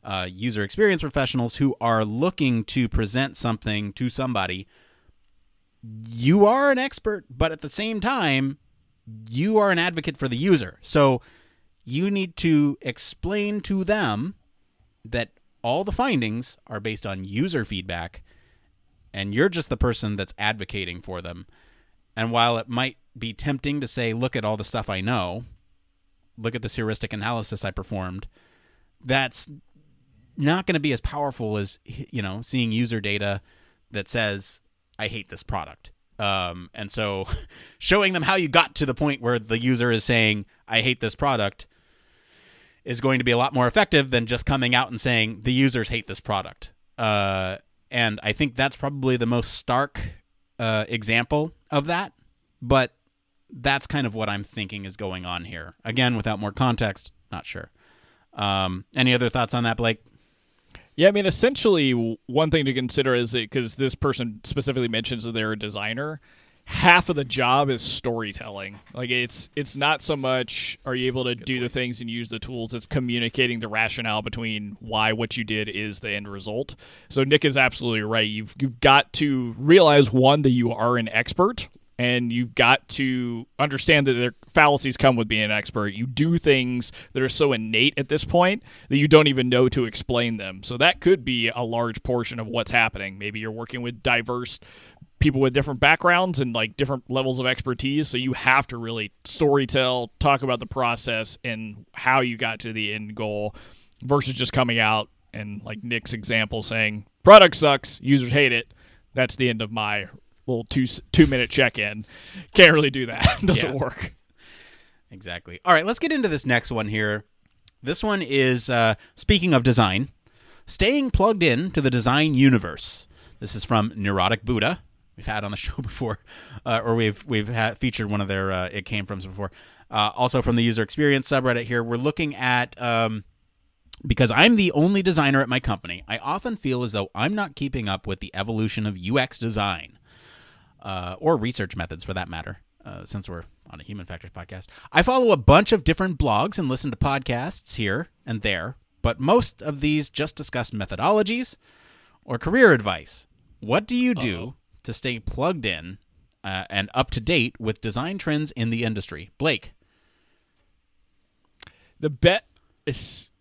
uh, user experience professionals who are looking to present something to somebody, you are an expert, but at the same time, you are an advocate for the user. So you need to explain to them that all the findings are based on user feedback and you're just the person that's advocating for them. And while it might be tempting to say, look at all the stuff I know, look at this heuristic analysis I performed, that's not going to be as powerful as you know seeing user data that says I hate this product. Um, and so showing them how you got to the point where the user is saying I hate this product is going to be a lot more effective than just coming out and saying the users hate this product. Uh, and I think that's probably the most stark uh, example of that. But that's kind of what I'm thinking is going on here. Again, without more context, not sure. Um, any other thoughts on that, Blake? Yeah, I mean, essentially, one thing to consider is because this person specifically mentions that they're a designer. Half of the job is storytelling. Like it's it's not so much are you able to Good do point. the things and use the tools. It's communicating the rationale between why what you did is the end result. So Nick is absolutely right. You've you've got to realize one that you are an expert and you've got to understand that their fallacies come with being an expert. You do things that are so innate at this point that you don't even know to explain them. So that could be a large portion of what's happening. Maybe you're working with diverse people with different backgrounds and like different levels of expertise. So you have to really storytell, talk about the process and how you got to the end goal versus just coming out and like Nick's example saying product sucks, users hate it. That's the end of my little two two minute check in. Can't really do that. Doesn't Yeah. work. Exactly. All right, let's get into this next one here. This one is uh, speaking of design, staying plugged in to the design universe. This is from Neurotic Buddha. We've had on the show before, uh, or we've we've had featured one of their uh, it came from before. Uh, also from the user experience subreddit here, we're looking at um, because I'm the only designer at my company. I often feel as though I'm not keeping up with the evolution of UX design uh, or research methods for that matter, uh, since we're on a Human Factors podcast. I follow a bunch of different blogs and listen to podcasts here and there, but most of these just discuss methodologies or career advice. What do you do Uh-oh. to stay plugged in uh, and up to date with design trends in the industry? Blake. The bet is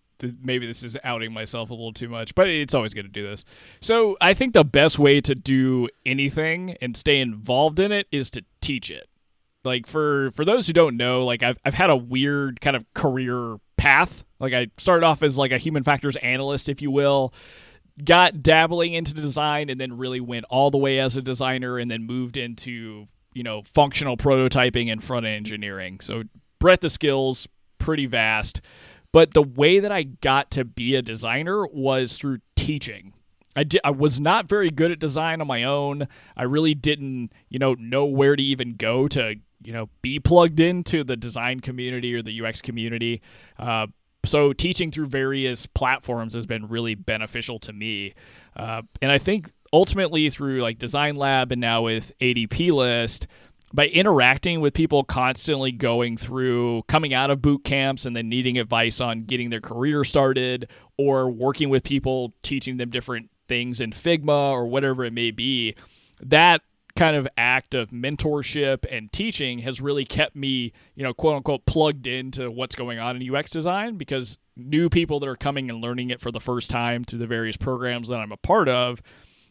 maybe this is outing myself a little too much, but it's always good to do this. So I think the best way to do anything and stay involved in it is to teach it. Like for for those who don't know, like I've I've had a weird kind of career path. Like I started off as like a human factors analyst, if you will. Got dabbling into design and then really went all the way as a designer and then moved into, you know, functional prototyping and front engineering. So breadth of skills, pretty vast. But the way that I got to be a designer was through teaching. I, di- I was not very good at design on my own. I really didn't, you know, know where to even go to, you know, be plugged into the design community or the UX community. Uh, so teaching through various platforms has been really beneficial to me. Uh, and I think ultimately through like Design Lab and now with ADP List, by interacting with people constantly going through coming out of boot camps and then needing advice on getting their career started or working with people teaching them different things in Figma or whatever it may be, that kind of act of mentorship and teaching has really kept me, you know, quote unquote plugged into what's going on in UX design because new people that are coming and learning it for the first time through the various programs that I'm a part of,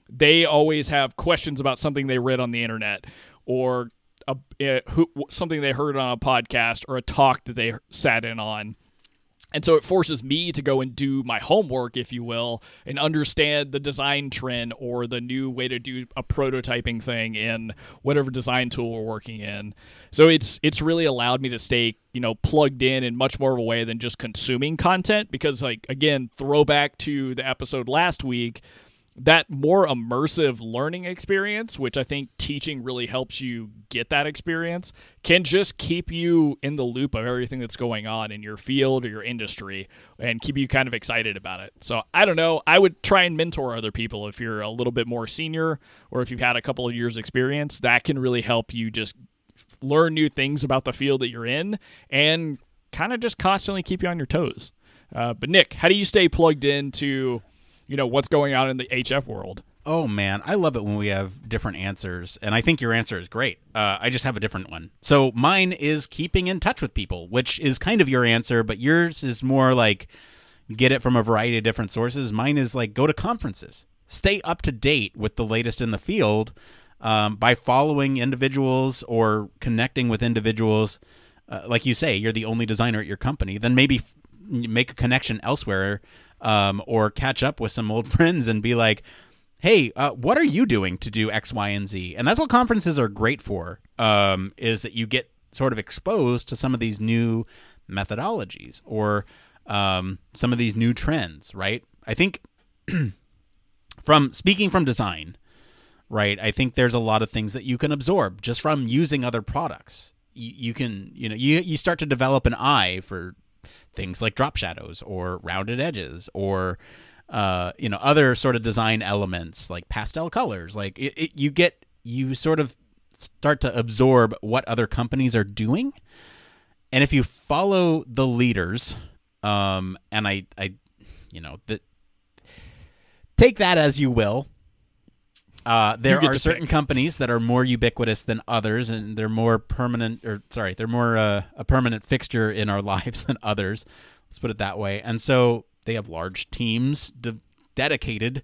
they always have questions about something they read on the internet or a, uh, who, something they heard on a podcast or a talk that they sat in on. And so it forces me to go and do my homework, if you will, and understand the design trend or the new way to do a prototyping thing in whatever design tool we're working in. So it's it's really allowed me to stay, you know, plugged in in much more of a way than just consuming content because like again, throwback to the episode last week, that more immersive learning experience, which I think teaching really helps you get that experience, can just keep you in the loop of everything that's going on in your field or your industry and keep you kind of excited about it. So I don't know. I would try and mentor other people if you're a little bit more senior or if you've had a couple of years' experience. That can really help you just learn new things about the field that you're in and kind of just constantly keep you on your toes. Uh, but Nick, how do you stay plugged into you know what's going on in the HF world. Oh man, I love it when we have different answers, and I think your answer is great. Uh, I just have a different one. So mine is keeping in touch with people, which is kind of your answer, but yours is more like get it from a variety of different sources. Mine is like go to conferences, stay up to date with the latest in the field um, by following individuals or connecting with individuals. Uh, like you say, you're the only designer at your company. Then maybe f- make a connection elsewhere um, or catch up with some old friends and be like, hey, uh, what are you doing to do X, Y, and Z? And that's what conferences are great for, um, is that you get sort of exposed to some of these new methodologies or um, some of these new trends, right? I think from speaking from design, right? I think there's a lot of things that you can absorb just from using other products. You, you can, you know, you, you start to develop an eye for things like drop shadows or rounded edges or uh, you know other sort of design elements like pastel colors. Like it, it, you get you sort of start to absorb what other companies are doing. And if you follow the leaders um, and i i you know take that as you will Uh, there are certain pick. companies that are more ubiquitous than others, and they're more permanent, or sorry, they're more uh, a permanent fixture in our lives than others. Let's put it that way. And so they have large teams de- dedicated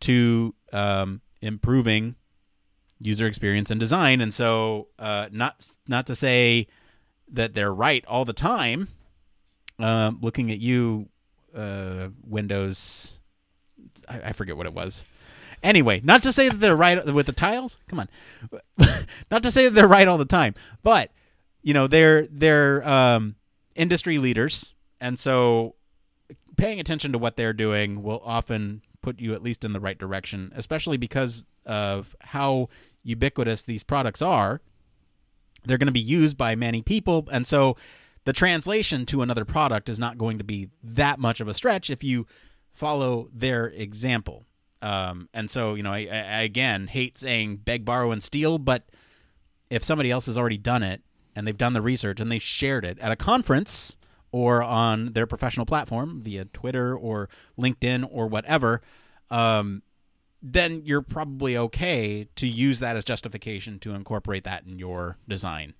to um, improving user experience and design. And so, uh, not not to say that they're right all the time. Um, looking at you, uh, Windows, I, I forget what it was. Anyway, not to say that they're right with the tiles. Come on, not to say that they're right all the time, but you know they're they're um, industry leaders, and so paying attention to what they're doing will often put you at least in the right direction, especially because of how ubiquitous these products are. They're going to be used by many people, and so the translation to another product is not going to be that much of a stretch if you follow their example. Um, and so, you know, I, I again hate saying beg, borrow, and steal, but if somebody else has already done it and they've done the research and they've shared it at a conference or on their professional platform via Twitter or LinkedIn or whatever, um, then you're probably okay to use that as justification to incorporate that in your design.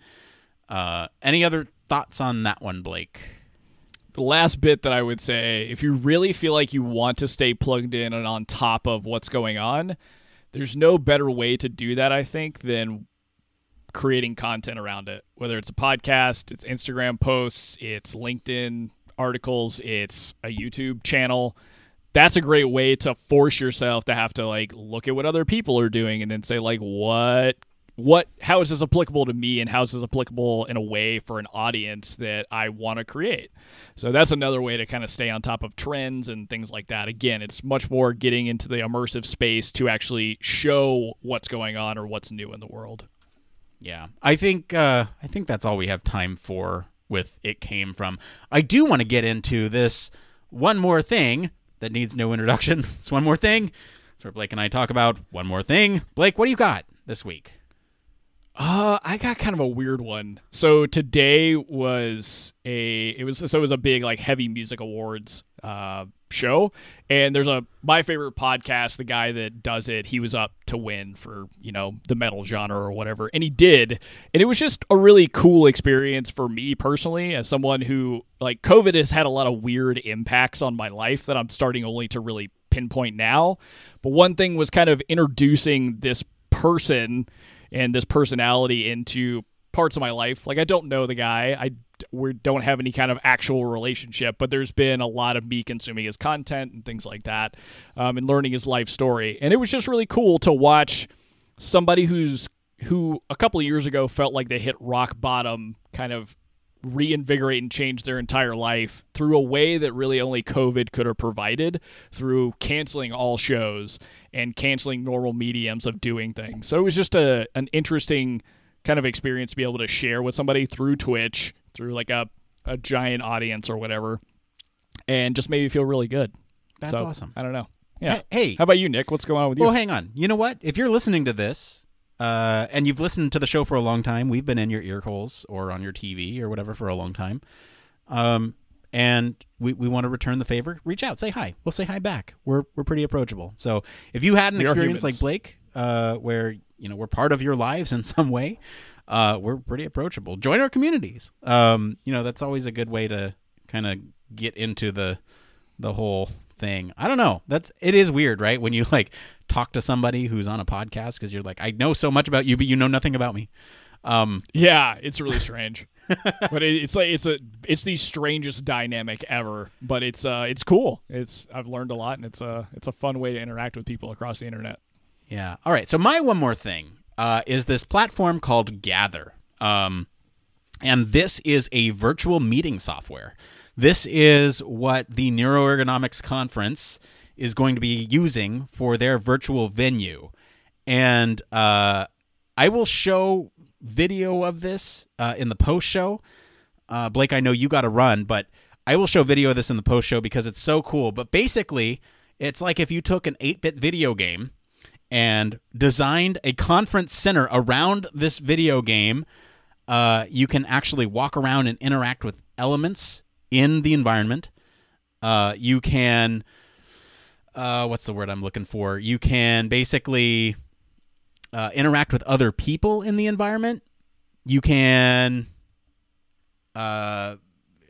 Uh, any other thoughts on that one, Blake? The last bit that I would say, if you really feel like you want to stay plugged in and on top of what's going on, there's no better way to do that, I think, than creating content around it. Whether it's a podcast, it's Instagram posts, it's LinkedIn articles, it's a YouTube channel. That's a great way to force yourself to have to like look at what other people are doing and then say like what what how is this applicable to me and how is this applicable in a way for an audience that I want to create. So that's another way to kind of stay on top of trends and things like that. Again, it's much more getting into the immersive space to actually show what's going on or what's new in the world. Yeah, I think uh, I think that's all we have time for with it came from. I do want to get into this one more thing that needs no introduction. It's one more thing. That's where Blake and I talk about one more thing. Blake, what do you got this week? Uh, I got kind of a weird one. So today was a it was so it was a big like heavy music awards uh show. And there's a my favorite podcast the guy that does it he was up to win for you know the metal genre or whatever. And he did. And it was just a really cool experience for me personally as someone who like covid has had a lot of weird impacts on my life that i'm starting only to really pinpoint now. But one thing was kind of introducing this person and this personality into parts of my life. Like I don't know the guy. I we don't have any kind of actual relationship, but there's been a lot of me consuming his content and things like that, um, and learning his life story. And it was just really cool to watch somebody who's who a couple of years ago felt like they hit rock bottom, kind of reinvigorate and change their entire life through a way that really only COVID could have provided through canceling all shows and canceling normal mediums of doing things. So it was just a an interesting kind of experience to be able to share with somebody through Twitch, through like a, a giant audience or whatever, and just made me feel really good. That's So, awesome. I don't know. Yeah. Hey, How about you, Nick? What's going on with you? well, hang on. You know what? If you're listening to this, uh, and you've listened to the show for a long time, we've been in your ear holes or on your TV or whatever for a long time. Um, and we, we want to return the favor. Reach out, say hi. We'll say hi back. We're we're pretty approachable. So if you had an We experience like Blake, uh, where you know we're part of your lives in some way, uh, we're pretty approachable. Join our communities. Um, you know that's always a good way to kind of get into the the whole thing. I don't know. That's it is weird, right? When you like talk to somebody who's on a podcast because you're like, I know so much about you, but you know nothing about me. Um, Yeah, it's really strange. but it, it's like it's a it's the strangest dynamic ever. But it's uh it's cool. It's I've learned a lot and it's a it's a fun way to interact with people across the internet. Yeah. All right. So my one more thing uh, is this platform called Gather, um, and this is a virtual meeting software. This is what the Neuroergonomics Conference is going to be using for their virtual venue, and uh, I will show video of this uh, in the post show. Uh, Blake, I know you got to run, but I will show video of this in the post show because it's so cool. But basically, it's like if you took an 8 bit video game and designed a conference center around this video game. Uh, you can actually walk around and interact with elements in the environment. Uh, you can uh, what's the word I'm looking for? You can basically uh, interact with other people in the environment. You can uh,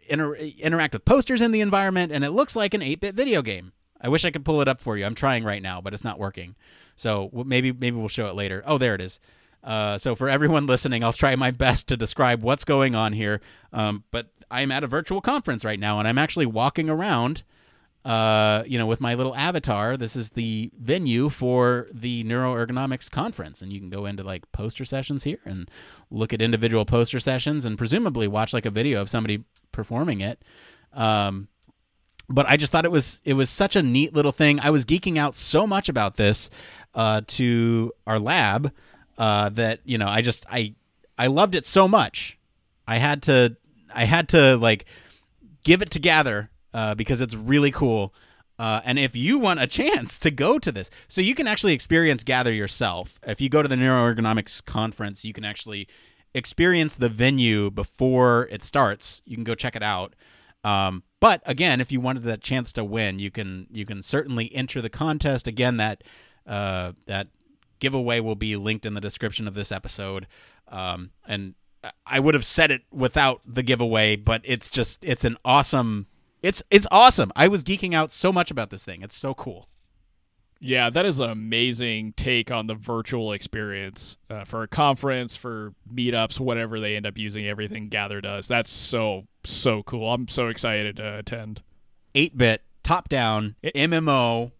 inter- interact with posters in the environment, and it looks like an 8 bit video game. I wish I could pull it up for you. I'm trying right now, but it's not working. So maybe maybe we'll show it later. Oh, there it is. Uh, so for everyone listening, I'll try my best to describe what's going on here. Um, but I'm at a virtual conference right now, and I'm actually walking around. Uh, you know, with my little avatar, this is the venue for the neuroergonomics conference, and you can go into like poster sessions here and look at individual poster sessions, and presumably watch like a video of somebody performing it. Um, but I just thought it was it was such a neat little thing. I was geeking out so much about this uh, to our lab uh, that you know I just I I loved it so much. I had to I had to like give it together uh, because it's really cool. Uh, and if you want a chance to go to this, so you can actually experience Gather yourself. If you go to the Neuroergonomics conference, you can actually experience the venue before it starts. You can go check it out. Um, but again, if you wanted that chance to win, you can you can certainly enter the contest. Again, that uh, that giveaway will be linked in the description of this episode. Um, and I would have said it without the giveaway, but it's just it's an awesome it's it's awesome. I was geeking out so much about this thing. It's so cool. Yeah, that is an amazing take on the virtual experience uh, for a conference, for meetups, whatever they end up using. Everything Gather does. That's so so cool. I'm so excited to attend. Eight bit top down MMO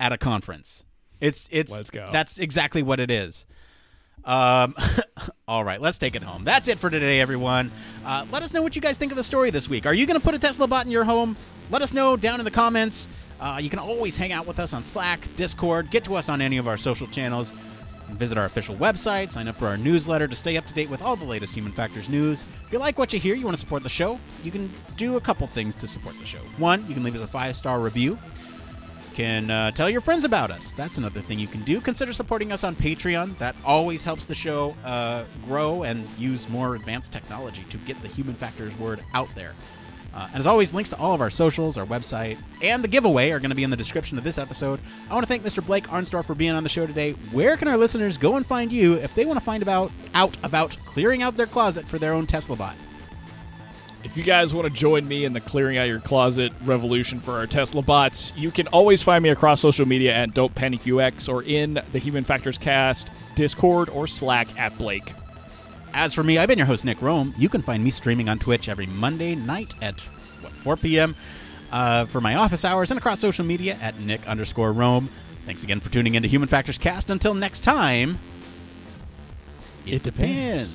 at a conference. It's it's Let's go. That's exactly what it is. Um, all right, let's take it home. That's it for today, everyone. Uh, let us know what you guys think of the story this week. Are you going to put a Tesla bot in your home? Let us know down in the comments. Uh, you can always hang out with us on Slack, Discord, get to us on any of our social channels. Visit our official website, sign up for our newsletter to stay up to date with all the latest Human Factors news. If you like what you hear, you want to support the show, you can do a couple things to support the show. One, you can leave us a five star review can uh, tell your friends about us. That's another thing you can do. Consider supporting us on Patreon. That always helps the show uh, grow and use more advanced technology to get the human factors word out there. Uh, and as always, links to all of our socials, our website, and the giveaway are going to be in the description of this episode. I want to thank Mr. Blake Arnsdorff for being on the show today. Where can our listeners go and find you if they want to find about out about clearing out their closet for their own Tesla bot? If you guys want to join me in the clearing out your closet revolution for our Tesla bots, you can always find me across social media at Don't Panic UX or in the Human Factors Cast, Discord, or Slack at Blake. As for me, I've been your host, Nick Roome. You can find me streaming on Twitch every Monday night at, what, 4 p.m. Uh, for my office hours and across social media at Nick underscore Roome. Thanks again for tuning into Human Factors Cast. Until next time, It depends.